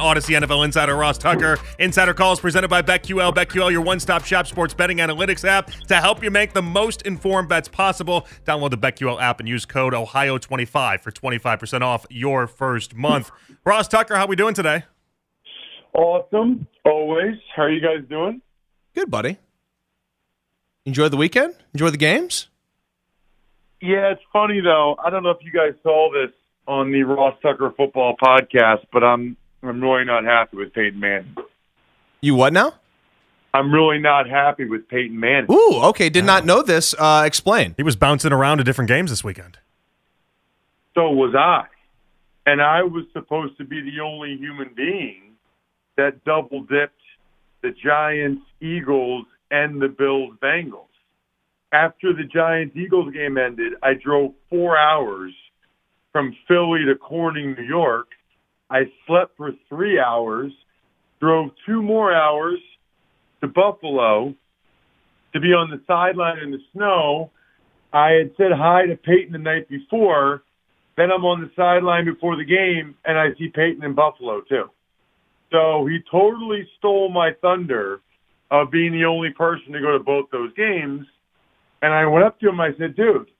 Audacy NFL insider Ross Tucker. Insider calls presented by BetQL. BetQL, your one-stop shop sports betting analytics app to help you make the most informed bets possible. Download the BetQL app and use code Ohio25 for 25% off your first month. Ross Tucker, how we doing today? Awesome, always. How are you guys doing? Good, buddy. Enjoy the weekend? Enjoy the games? Yeah, it's funny though. I don't know if you guys saw this on the Ross Tucker Football Podcast, but I'm I'm really not happy with Peyton Manning. You what now? I'm really not happy with Peyton Manning. Ooh, okay. Did not know this. Uh, explain. He was bouncing around to different games this weekend. So was I. And I was supposed to be the only human being that double dipped the Giants, Eagles, and the Bills, Bengals. After the Giants Eagles game ended, I drove four hours from Philly to Corning, New York. I slept for three hours, drove two more hours to Buffalo to be on the sideline in the snow. I had said hi to Peyton the night before. Then I'm on the sideline before the game, and I see Peyton in Buffalo too. So he totally stole my thunder of being the only person to go to both those games. And I went up to him. And I said, "Dude,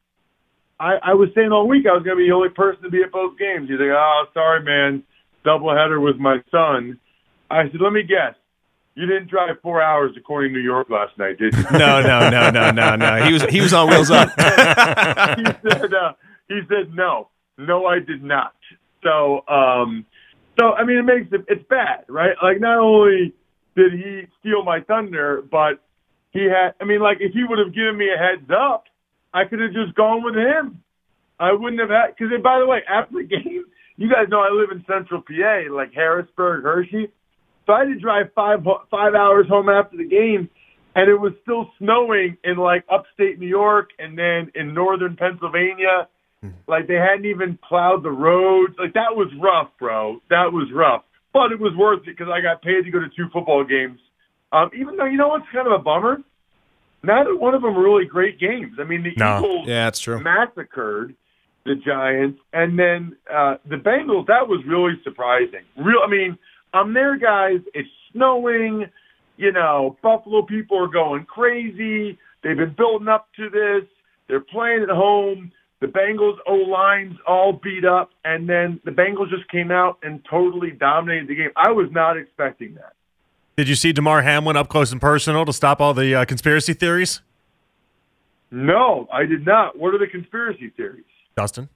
I, I was saying all week I was going to be the only person to be at both games." He's like, "Oh, sorry, man. Doubleheader with my son." I said, "Let me guess. You didn't drive four hours to Corning, New York last night, did you?" No, no, no, no, no, no. He was he was on wheels up. he said, uh, "He said no, no, I did not." So, um, so I mean, it makes it it's bad, right? Like, not only did he steal my thunder, but he had. I mean, like, if he would have given me a heads up, I could have just gone with him. I wouldn't have had. Because, by the way, after the game, you guys know I live in Central PA, like Harrisburg, Hershey. So I had to drive five five hours home after the game, and it was still snowing in like upstate New York and then in northern Pennsylvania. Like they hadn't even plowed the roads. Like that was rough, bro. That was rough. But it was worth it because I got paid to go to two football games. Um, even though you know what's kind of a bummer, neither one of them were really great games. I mean, the No. Eagles Yeah, that's true. massacred the Giants, and then uh, the Bengals. That was really surprising. Real, I mean, I'm there, guys. It's snowing. You know, Buffalo people are going crazy. They've been building up to this. They're playing at home. The Bengals O line's all beat up, and then the Bengals just came out and totally dominated the game. I was not expecting that. Did you see Damar Hamlin up close and personal to stop all the uh, conspiracy theories? No, I did not. What are the conspiracy theories? Dustin?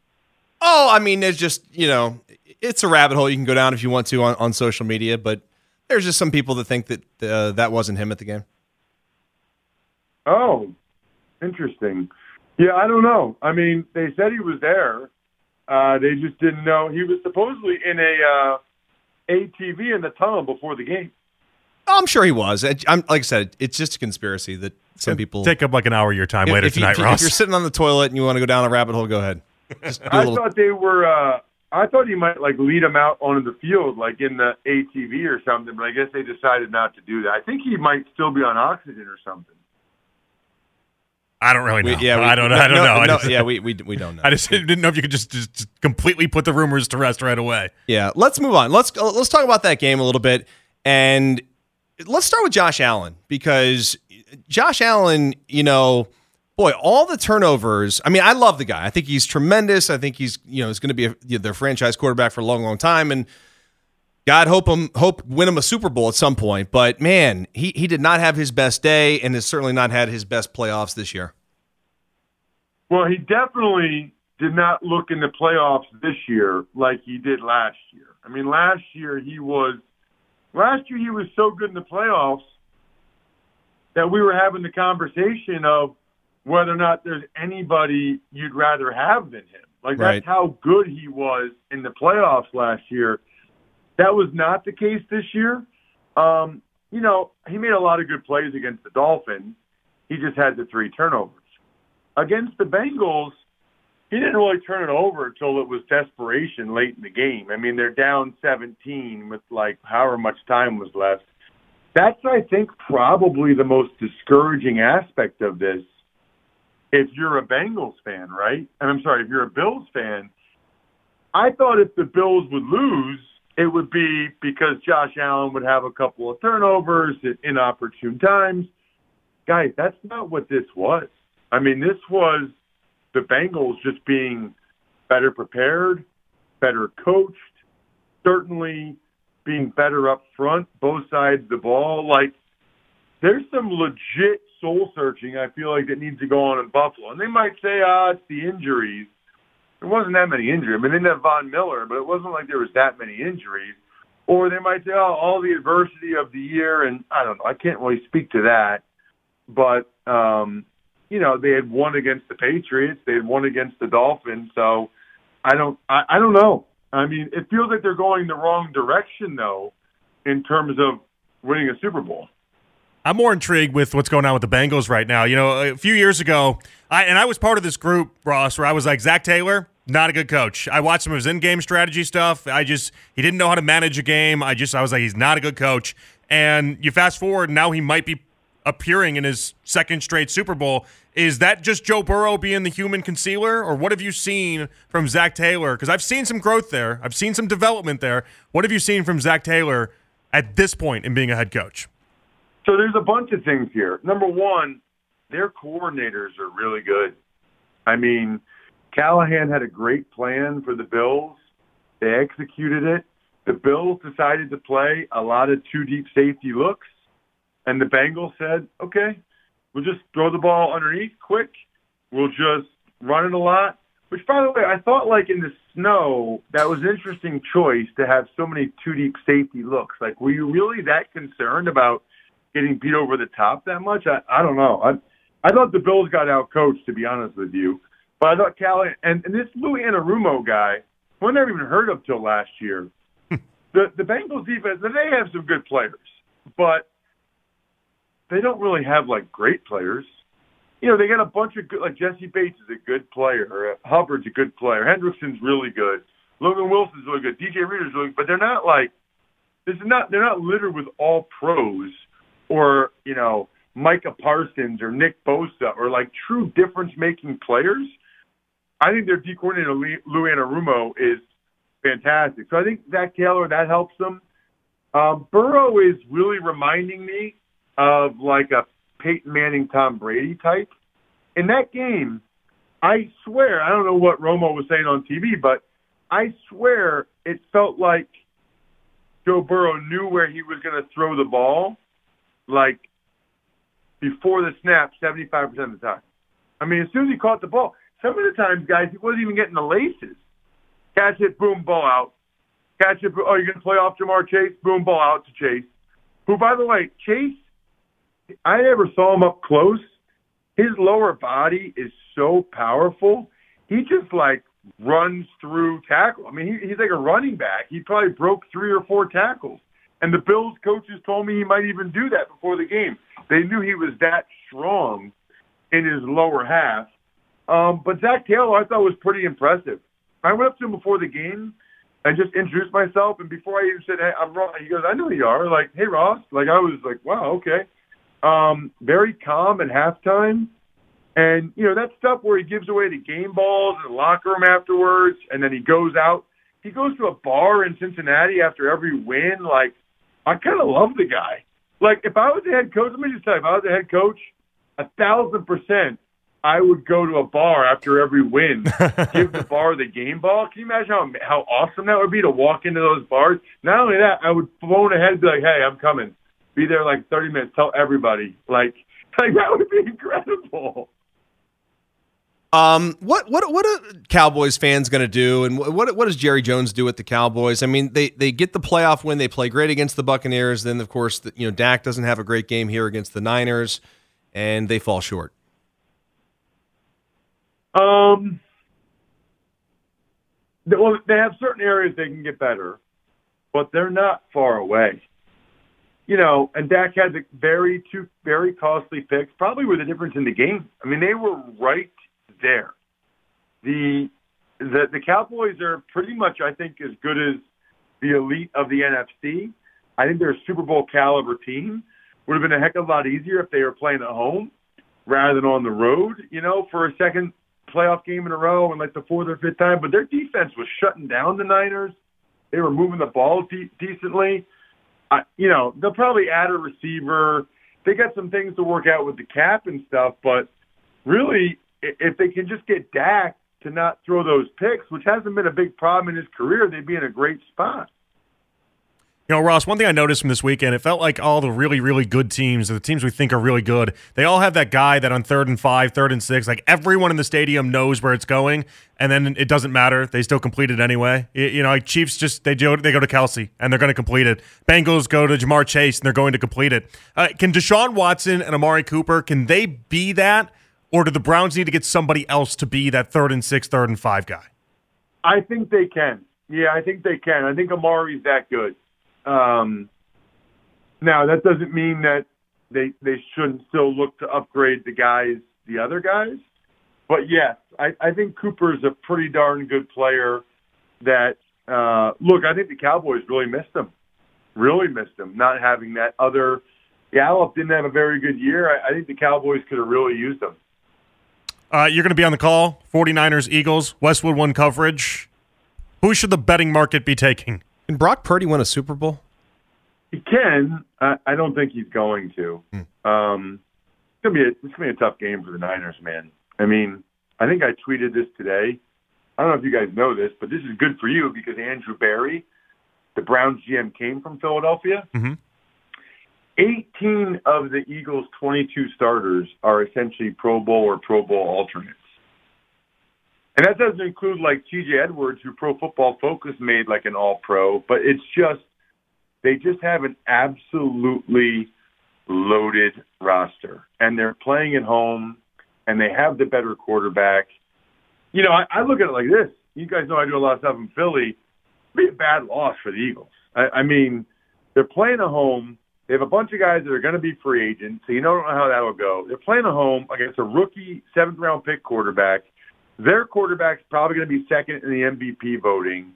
Oh, I mean, it's just you know, it's a rabbit hole you can go down if you want to on, on social media, but there's just some people that think that uh, that wasn't him at the game. Oh, interesting. Yeah, I don't know. I mean, they said he was there. Uh, they just didn't know he was supposedly in a uh, ATV in the tunnel before the game. Oh, I'm sure he was. I, I'm like I said, it's just a conspiracy that some people Take up like an hour of your time If- later if you- tonight, if, you- Ross. If you're sitting on the toilet and you want to go down a rabbit hole, go ahead. Just do a I little- thought they were. Uh, I thought he might like lead him out onto the field, like in the ATV or something. But I guess they decided not to do that. I think he might still be on oxygen or something. I don't really we- know. yeah, we- I don't know. I don't no, know. I no, just, yeah, we, we we don't know. I just didn't know if you could just, just, just completely put the rumors to rest right away. Yeah, let's move on. Let's let's talk about that game a little bit, and let's start with Josh Allen because Josh Allen, you know, boy, all the turnovers. I mean, I love the guy. I think he's tremendous. I think he's you know is going to be a, you know, their franchise quarterback for a long, long time. And God hope him hope win him a Super Bowl at some point. But man, he he did not have his best day, and has certainly not had his best playoffs this year. Well, he definitely did not look in the playoffs this year like he did last year. I mean, last year he was last year he was so good in the playoffs that we were having the conversation of whether or not there's anybody you'd rather have than him. Like Right. that's how good he was in the playoffs last year. That was not the case this year. Um, you know, he made a lot of good plays against the Dolphins. He just had the three turnovers. Against the Bengals, he didn't really turn it over until it was desperation late in the game. I mean, they're down 17 with like however much time was left. That's, I think, probably the most discouraging aspect of this. If you're a Bengals fan, right? And I'm sorry, if you're a Bills fan, I thought if the Bills would lose, it would be because Josh Allen would have a couple of turnovers at inopportune times. Guys, that's not what this was. I mean, this was the Bengals just being better prepared, better coached, certainly being better up front, both sides of the ball. Like, there's some legit soul searching I feel like that needs to go on in Buffalo. And they might say, ah, it's the injuries. There wasn't that many injuries. I mean, they didn't have Von Miller, but it wasn't like there was that many injuries. Or they might say, oh, all the adversity of the year, and I don't know. I can't really speak to that. But, um, you know, they had won against the Patriots. They had won against the Dolphins. So I don't, I, I don't know. I mean, it feels like they're going the wrong direction, though, in terms of winning a Super Bowl. I'm more intrigued with what's going on with the Bengals right now. You know, a few years ago, I and I was part of this group, Ross, where I was like, Zac Taylor, not a good coach. I watched some of his in-game strategy stuff. I just he didn't know how to manage a game. I just I was like, he's not a good coach. And you fast forward, now he might be appearing in his second straight Super Bowl. Is that just Joe Burrow being the human concealer, or what have you seen from Zac Taylor? Because I've seen some growth there. I've seen some development there. What have you seen from Zac Taylor at this point in being a head coach? So there's a bunch of things here. Number one, their coordinators are really good. I mean, Callahan had a great plan for the Bills. They executed it. The Bills decided to play a lot of two deep safety looks, and the Bengals said, okay, we'll just throw the ball underneath quick. We'll just run it a lot. Which, by the way, I thought like in the snow, that was an interesting choice to have so many two deep safety looks. Like, were you really that concerned about getting beat over the top that much? I, I don't know. I I thought the Bills got out coached, to be honest with you. But I thought Callahan and, and this Lou Anarumo guy, who I never even heard of till last year. Hmm. the the Bengals defense, they have some good players, but they don't really have like great players. You know, they got a bunch of good, like Jessie Bates is a good player. Uh, Hubbard's a good player. Hendrickson's really good. Logan Wilson's really good. DJ Reader's really good, but they're not like this is not they're not littered with all pros or you know Micah Parsons or Nick Bosa or like true difference making players. I think their D coordinator Lou Anarumo is fantastic. So I think Zac Taylor that helps them. Um, Burrow is really reminding me of like a Peyton Manning, Tom Brady type. In that game, I swear I don't know what Romo was saying on TV, but I swear it felt like Joe Burrow knew where he was going to throw the ball, like before the snap, seventy-five percent of the time. I mean, as soon as he caught the ball, some of the times, guys, he wasn't even getting the laces. Catch it, boom, ball out. Catch it. Oh, you're going to play off Ja'Marr Chase? Boom, ball out to Chase. Who, by the way, Chase, I never saw him up close. His lower body is so powerful. He just like runs through tackle. I mean, he, he's like a running back. He probably broke three or four tackles. And the Bills coaches told me he might even do that before the game. They knew he was that strong in his lower half. Um, but Zac Taylor, I thought was pretty impressive. I went up to him before the game and just introduced myself. And before I even said, "Hey, I'm Ross," he goes, "I know who you are." Like, "Hey, Ross." Like, I was like, "Wow, okay." Um, very calm at halftime. And, you know, that stuff where he gives away the game balls in the locker room afterwards, and then he goes out. He goes to a bar in Cincinnati after every win. Like, I kind of love the guy. Like, if I was the head coach, let me just tell you, if I was the head coach, a thousand percent, I would go to a bar after every win, give the bar the game ball. Can you imagine how how awesome that would be to walk into those bars? Not only that, I would phone ahead and be like, "Hey, I'm coming." Be there like 30 minutes. Tell everybody. Like, like that would be incredible. Um, what what what are Cowboys fans going to do, and what what does Jerry Jones do with the Cowboys? I mean, they they get the playoff win, they play great against the Buccaneers. Then, of course, the, you know Dak doesn't have a great game here against the Niners, and they fall short. Um, well, they have certain areas they can get better, but they're not far away. You know, and Dak had the very two very costly picks, probably were the difference in the game. I mean, they were right there. The the the Cowboys are pretty much, I think, as good as the elite of the NFC. I think they're a Super Bowl caliber team. Would have been a heck of a lot easier if they were playing at home rather than on the road, you know, for a second playoff game in a row and like the fourth or fifth time. But their defense was shutting down the Niners. They were moving the ball de- decently. Uh, you know, they'll probably add a receiver. They got some things to work out with the cap and stuff, but really, if they can just get Dak to not throw those picks, which hasn't been a big problem in his career, they'd be in a great spot. You know, Ross, one thing I noticed from this weekend, it felt like all the really, really good teams, the teams we think are really good, they all have that guy that on third and five, third and six, like everyone in the stadium knows where it's going, and then it doesn't matter. They still complete it anyway. You know, like Chiefs just, they go, they go to Kelce and they're going to complete it. Bengals go to Ja'Marr Chase, and they're going to complete it. Uh, can Deshaun Watson and Amari Cooper, can they be that? Or do the Browns need to get somebody else to be that third and six, third and five guy? I think they can. Yeah, I think they can. I think Amari's that good. Um, now that doesn't mean that they they shouldn't still look to upgrade the guys, the other guys. But yes, I, I think Cooper's a pretty darn good player. That uh, look, I think the Cowboys really missed him. Really missed him not having that other. Gallup didn't have a very good year. I, I think the Cowboys could have really used him. Uh, you're going to be on the call. 49ers, Eagles, Westwood One coverage. Who should the betting market be taking? Can Brock Purdy win a Super Bowl? He can. I, I don't think he's going to. Hmm. Um, it's gonna be a, it's gonna be a tough game for the Niners, man. I mean, I think I tweeted this today. I don't know if you guys know this, but this is good for you because Andrew Berry, the Browns GM, came from Philadelphia. Mm-hmm. 18 of the Eagles' 22 starters are essentially Pro Bowl or Pro Bowl alternates. And that doesn't include like TJ Edwards, who Pro Football Focus made like an all pro, but it's just, they just have an absolutely loaded roster. And they're playing at home and they have the better quarterback. You know, I, I look at it like this. You guys know I do a lot of stuff in Philly. It'd be a bad loss for the Eagles. I, I mean, they're playing at home. They have a bunch of guys that are going to be free agents, so you don't know how that will go. They're playing at home against a rookie seventh round pick quarterback their quarterback's probably going to be second in the MVP voting.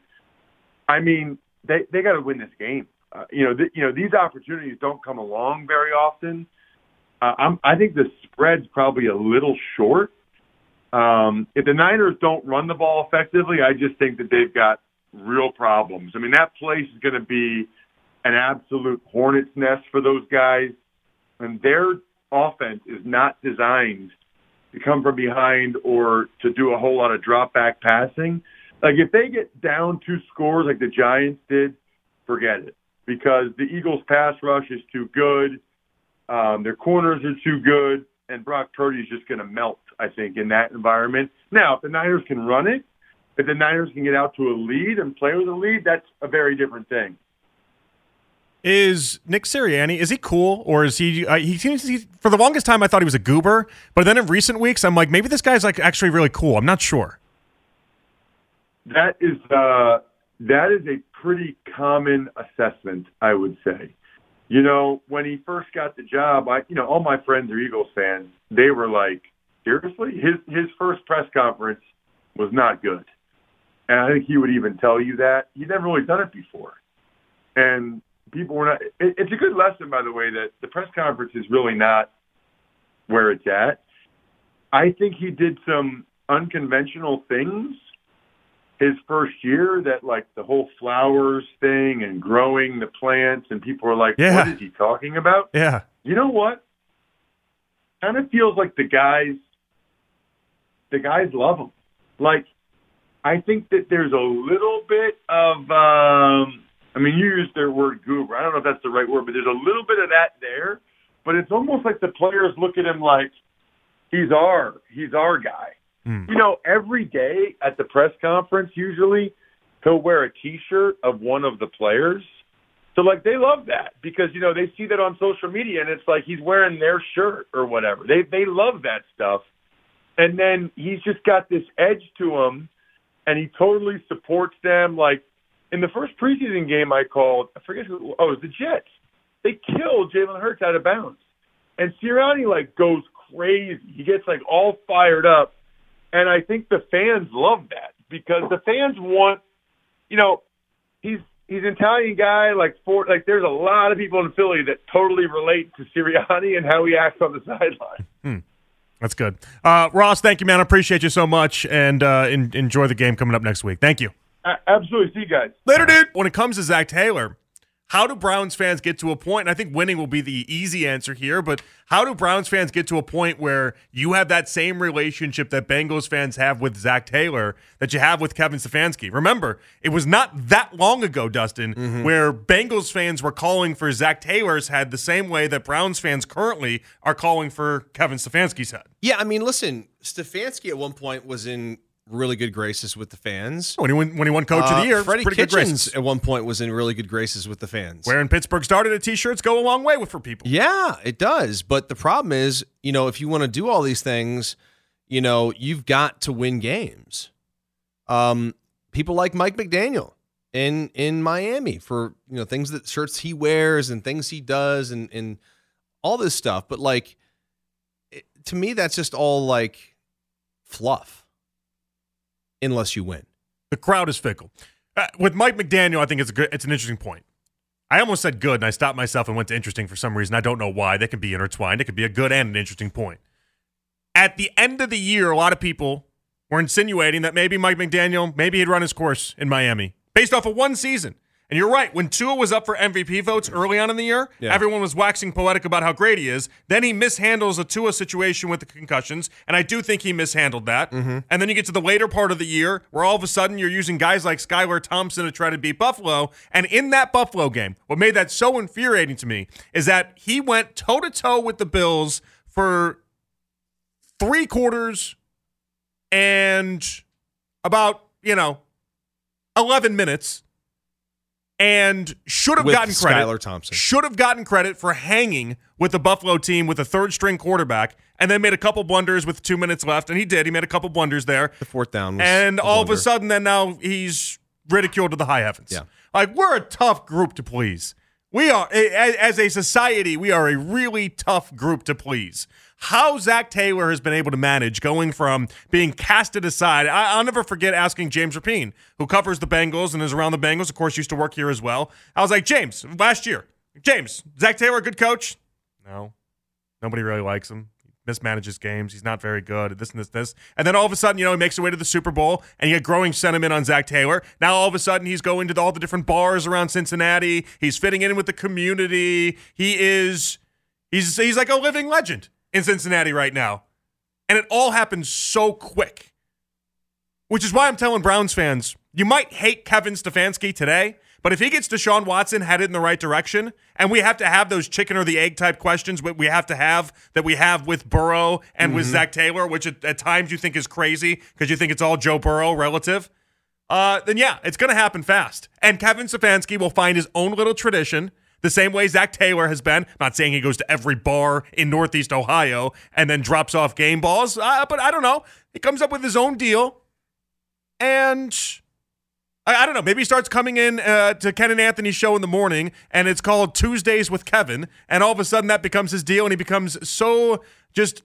I mean, they they got to win this game. Uh, you know, th- you know these opportunities don't come along very often. Uh, I'm, I think the spread's probably a little short. Um, if the Niners don't run the ball effectively, I just think that they've got real problems. I mean, that place is going to be an absolute hornet's nest for those guys, and their offense is not designed to come from behind or to do a whole lot of drop back passing. Like if they get down two scores like the Giants did, forget it because the Eagles' pass rush is too good. Um, their corners are too good, and Brock Purdy is just going to melt. I think in that environment. Now, if the Niners can run it, if the Niners can get out to a lead and play with a lead, that's a very different thing. Is Nick Sirianni is he cool or is he? Uh, he seems he, for the longest time I thought he was a goober, but then in recent weeks I'm like maybe this guy's like actually really cool. I'm not sure. That is uh, that is a pretty common assessment, I would say. You know, when he first got the job, I you know all my friends are Eagles fans. They were like, seriously, his his first press conference was not good, and I think he would even tell you that he'd never really done it before. And people were not. It, it's a good lesson, by the way, that the press conference is really not where it's at. I think he did some unconventional things his first year that like the whole flowers thing and growing the plants and people were like yeah. what is he talking about yeah you know what kind of feels like the guys the guys love him. Like, I think that there's a little bit of, um, I mean, you used their word goober. I don't know if that's the right word, but there's a little bit of that there. But it's almost like the players look at him like he's our, he's our guy. Hmm. You know, every day at the press conference, usually he'll wear a T-shirt of one of the players. So like they love that because you know they see that on social media and it's like he's wearing their shirt or whatever. They they love that stuff. And then he's just got this edge to him and he totally supports them like in the first preseason game I called, I forget who oh, it was the Jets. They killed Jalen Hurts out of bounds. And Sirianni like goes crazy. He gets like all fired up. And I think the fans love that because the fans want you know, he's he's an Italian guy. Like for like, there's a lot of people in Philly that totally relate to Sirianni and how he acts on the sideline. That's good. Uh, Ross, thank you, man. I appreciate you so much, and uh, en- enjoy the game coming up next week. Thank you. A- absolutely, see you guys. Later, dude. When it comes to Zac Taylor, how do Browns fans get to a point? And I think winning will be the easy answer here, but how do Browns fans get to a point where you have that same relationship that Bengals fans have with Zac Taylor that you have with Kevin Stefanski? Remember, it was not that long ago, Dustin, mm-hmm. where Bengals fans were calling for Zac Taylor's head the same way that Browns fans currently are calling for Kevin Stefanski's head. Yeah, I mean, listen, Stefanski at one point was in really good graces with the fans. When he won, when he won Coach of Uh, the Year, Freddie pretty Kitchens at one point was in really good graces with the fans. Wearing Pittsburgh started at t-shirts go a long way with for people. Yeah, it does. But the problem is, you know, if you want to do all these things, you know, you've got to win games. Um, people like Mike McDaniel in in Miami for you know things that shirts he wears and things he does and and all this stuff. But like, it, to me, that's just all like fluff, unless you win. The crowd is fickle. Uh, with Mike McDaniel, I think it's a good. It's an interesting point. I almost said good, and I stopped myself and went to interesting for some reason. I don't know why. They can be intertwined. It could be a good and an interesting point. At the end of the year, a lot of people were insinuating that maybe Mike McDaniel, maybe he'd run his course in Miami based off of one season. And you're right. When Tua was up for MVP votes early on in the year, Yeah. everyone was waxing poetic about how great he is. Then he mishandles a Tua situation with the concussions, and I do think he mishandled that. Mm-hmm. And then you get to the later part of the year where all of a sudden you're using guys like Skylar Thompson to try to beat Buffalo. And in that Buffalo game, what made that so infuriating to me is that he went toe to toe with the Bills for three quarters and about, you know, 11 minutes and should have With gotten credit. Skylar Thompson. Should have gotten credit for hanging with the Buffalo team with a third string quarterback and then made a couple blunders with two minutes left. And he did. He made a couple blunders there. The fourth down, was And all of a sudden, then now he's ridiculed to the high heavens. Yeah. Like, we're a tough group to please. We are, as a society, we are a really tough group to please. How Zac Taylor has been able to manage going from being casted aside. I, I'll never forget asking James Rapien, who covers the Bengals and is around the Bengals, of course, used to work here as well. I was like, James, last year, James, Zac Taylor, good coach? No. Nobody really likes him. Mismanages games. He's not very good. This and this, this. And then all of a sudden, you know, he makes his way to the Super Bowl and you get growing sentiment on Zac Taylor. Now all of a sudden he's going to all the different bars around Cincinnati. He's fitting in with the community. He is he's he's like a living legend in Cincinnati right now. And it all happens so quick. Which is why I'm telling Browns fans, you might hate Kevin Stefanski today, but if he gets Deshaun Watson headed in the right direction, and we have to have those chicken or the egg type questions that we have to have that we have with Burrow and with Zac Taylor, which at, at times you think is crazy because you think it's all Joe Burrow relative, uh, then yeah, it's going to happen fast. And Kevin Stefanski will find his own little tradition. The same way Zac Taylor has been. not saying he goes to every bar in Northeast Ohio and then drops off game balls, uh, but I don't know. He comes up with his own deal. And I, I don't know. Maybe he starts coming in uh, to Ken and Anthony's show in the morning, and it's called Tuesdays with Kevin, and all of a sudden that becomes his deal, and he becomes so just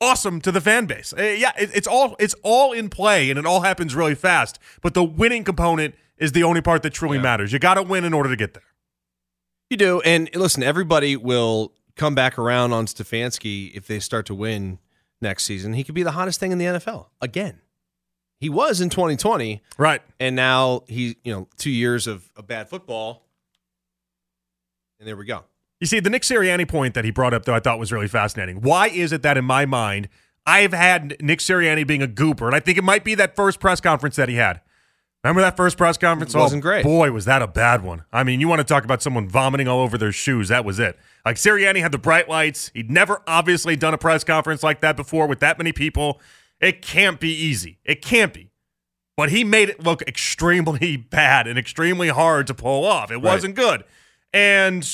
awesome to the fan base. Uh, yeah, it, it's all it's all in play, and it all happens really fast. But the winning component is the only part that truly matters. You got to win in order to get there. You do. And listen, everybody will come back around on Stefanski if they start to win next season. He could be the hottest thing in the NFL again. He was in 2020, Right. and now he, you know, two years of, of bad football. And there we go. You see, the Nick Sirianni point that he brought up, though, I thought was really fascinating. Why is it that, in my mind, I've had Nick Sirianni being a goober, and I think it might be that first press conference that he had. Remember that first press conference? It wasn't oh, great. Boy, was that a bad one. I mean, you want to talk about someone vomiting all over their shoes. That was it. Like Sirianni had the bright lights. He'd never obviously done a press conference like that before with that many people. It can't be easy. It can't be. But he made it look extremely bad and extremely hard to pull off. It wasn't good. And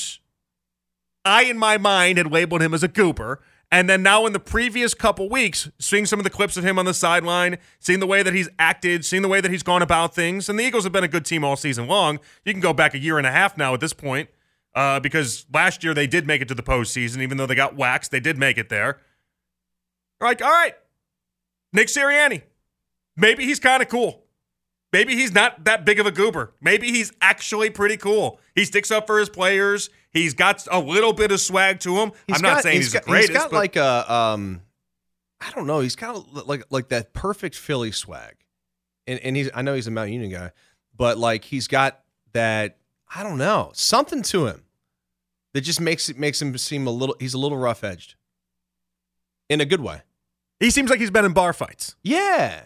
I, in my mind, had labeled him as a goober. And then now, in the previous couple weeks, seeing some of the clips of him on the sideline, seeing the way that he's acted, seeing the way that he's gone about things, and the Eagles have been a good team all season long. You can go back a year and a half now at this point, uh, because last year they did make it to the postseason, even though they got waxed, they did make it there. Like, all right, Nick Sirianni, maybe he's kind of cool. Maybe he's not that big of a goober. Maybe he's actually pretty cool. He sticks up for his players. He's got a little bit of swag to him. He's I'm not got- saying he's, got, the greatest. He's got but like a um, I don't know. He's got a, like like that perfect Philly swag, and and he's I know he's a Mount Union guy, but like he's got that I don't know something to him that just makes it makes him seem a little. He's a little rough edged, in a good way. He seems like he's been in bar fights. Yeah,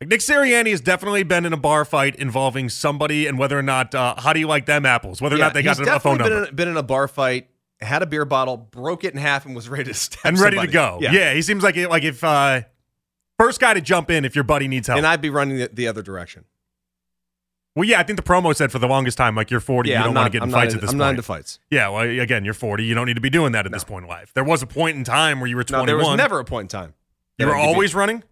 Like Nick Sirianni has definitely been in a bar fight involving somebody and whether or not uh, how do you like them apples, whether or yeah, not they got a phone definitely number Been in, been in a bar fight, had a beer bottle, broke it in half, and was ready to stab and ready somebody. to go. Yeah. he seems like like if uh, first guy to jump in if your buddy needs help. and I'd be running the, the other direction. Well, yeah, I think the promo said for the longest time like you're 40, Yeah, you don't I'm want not, to get in I'm fights not, at this I'm point. not into fights. Yeah, well, again, you're 40. You don't need to be doing that at this point in life. There was a point in time where you were 21. No, there was never a point in time. you were I'd be- always running.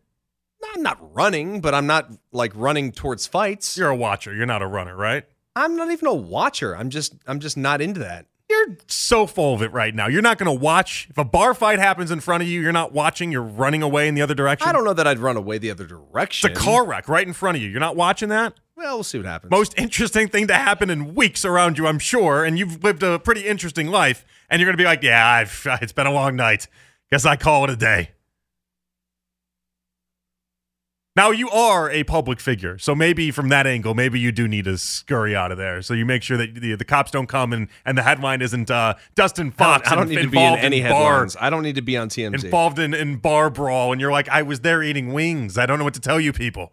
No, I'm not running, but I'm not like running towards fights. You're a watcher. You're not a runner, right? I'm not even a watcher. I'm just I'm just not into that. You're so full of it right now. You're not going to watch. If a bar fight happens in front of you, you're not watching. You're running away in the other direction. I don't know that I'd run away the other direction. It's a car wreck right in front of you. You're not watching that? Well, we'll see what happens. Most interesting thing to happen in weeks around you, I'm sure. And you've lived a pretty interesting life. And you're going to be like, yeah, I've, it's been a long night. Guess I call it a day. Now, you are a public figure. So maybe from that angle, maybe you do need to scurry out of there. So you make sure that the, the cops don't come and, and the headline isn't uh, Dustin I Fox don't, I don't need to be in any bar, headlines. I don't need to be on TMZ. involved in, in bar brawl. And you're like, I was there eating wings. I don't know what to tell you people.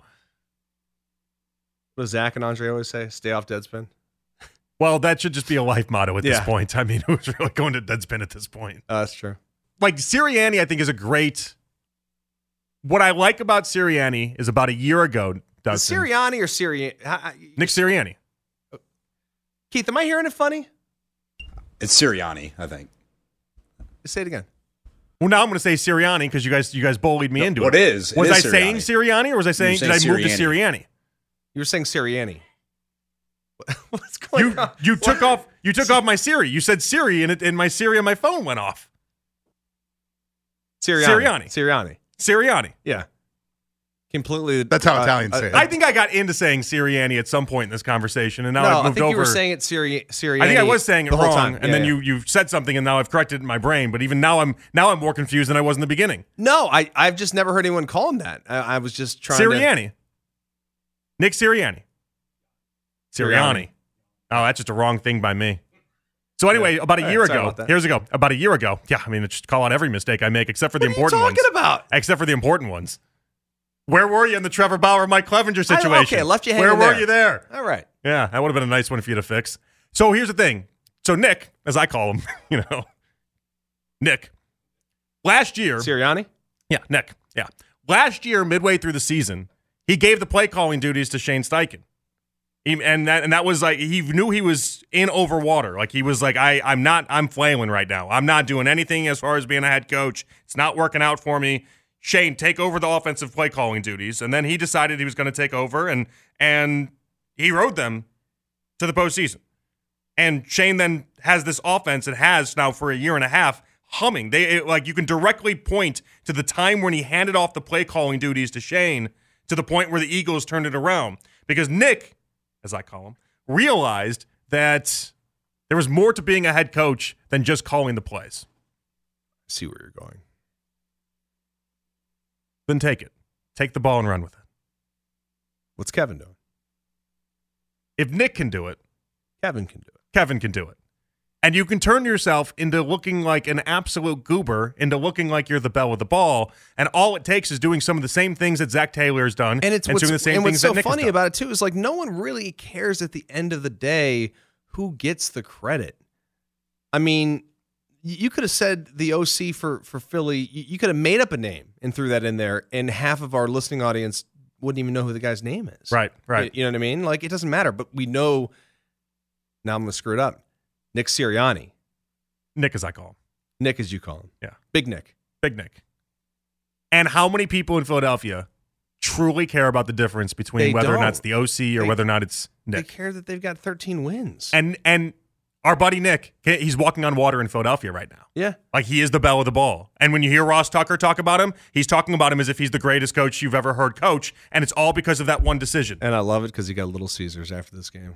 What does Zach and Andre always say? Stay off Deadspin. Well, that should just be a life motto at this point. I mean, who's really going to Deadspin at this point? Uh, that's true. Like Sirianni, I think is a great. What I like about Sirianni is about a year ago, Is Dustin. Sirianni or Sirianni? Nick Sirianni. Keith, am I hearing it funny? It's Sirianni, I think. Say it again. Well, now I'm going to say Sirianni because you guys you guys bullied me into what it. is? It Was is I saying Sirianni or was I saying, saying did I move to Sirianni. Sirianni? You were saying Sirianni. What's going You on? you took off you took off my Siri. You said Siri and it and my Siri on my phone went off. Sirianni. Sirianni. Sirianni. Sirianni. Yeah. Completely. That's how uh, Italians uh, say it. I think I got into saying Sirianni at some point in this conversation, and now no, I've moved I think over. you were saying it Siri, Sirianni. I think I was saying it the wrong, whole time. and Yeah, then yeah. you you said something, and now I've corrected it in my brain. But even now, I'm now I'm more confused than I was in the beginning. No, I I've just never heard anyone call him that. I, I was just trying to. Nick Sirianni, Sirianni. Oh, that's just a wrong thing by me. So anyway, about a year sorry ago, here's ago. About a year ago, yeah. I mean, just call out every mistake I make, except for the important ones. What are you talking ones. about? Except for the important ones. Where were you in the Trevor Bauer, Mike Clevinger I- situation? okay, left you there. Where were there. you there? All right. Yeah, that would have been a nice one for you to fix. So here's the thing. So Nick, as I call him, you know, Nick, last year, Sirianni. yeah, Nick, yeah, last year, midway through the season, he gave the play calling duties to Shane Steichen. He, and that and that was like he knew he was in over water. Like he was like, I I'm not I'm flailing right now. I'm not doing anything as far as being a head coach. It's not working out for me. Shane, take over the offensive play calling duties. And then he decided he was going to take over and and he rode them to the postseason. And Shane then has this offense and has now for a year and a half humming. They it- like you can directly point to the time when he handed off the play calling duties to Shane to the point where the Eagles turned it around because Nick, as I call him, realized that there was more to being a head coach than just calling the plays. see where you're going. Then take it. Take the ball and run with it. What's Kevin doing? If Nick can do it, Kevin can do it. Kevin can do it. And you can turn yourself into looking like an absolute goober, into looking like you're the belle of the ball. And all it takes is doing some of the same things that Zac Taylor has done, And it's what's, doing the same and things what's so that Nick has funny about it too is like no one really cares at the end of the day who gets the credit. I mean, you could have said the OC for for Philly. You you could have made up a name and threw that in there, and half of our listening audience wouldn't even know who the guy's name is. Right, right. You know what I mean? Like it doesn't matter, but we know. Now I'm going to screw it up. Nick Sirianni, Nick, as I call him. Nick as you call him, Yeah. Big Nick. Big Nick. And how many people in Philadelphia truly care about the difference between They whether or don't. not it's the OC or They- whether or not it's Nick? They care that they've got 13 wins. And and our buddy Nick, he's walking on water in Philadelphia right now. yeah, Like he is the belle of the ball. And when you hear Ross Tucker talk about him, he's talking about him as if he's the greatest coach you've ever heard coach, and it's all because of that one decision. and I love it because he got Little Caesars after this game.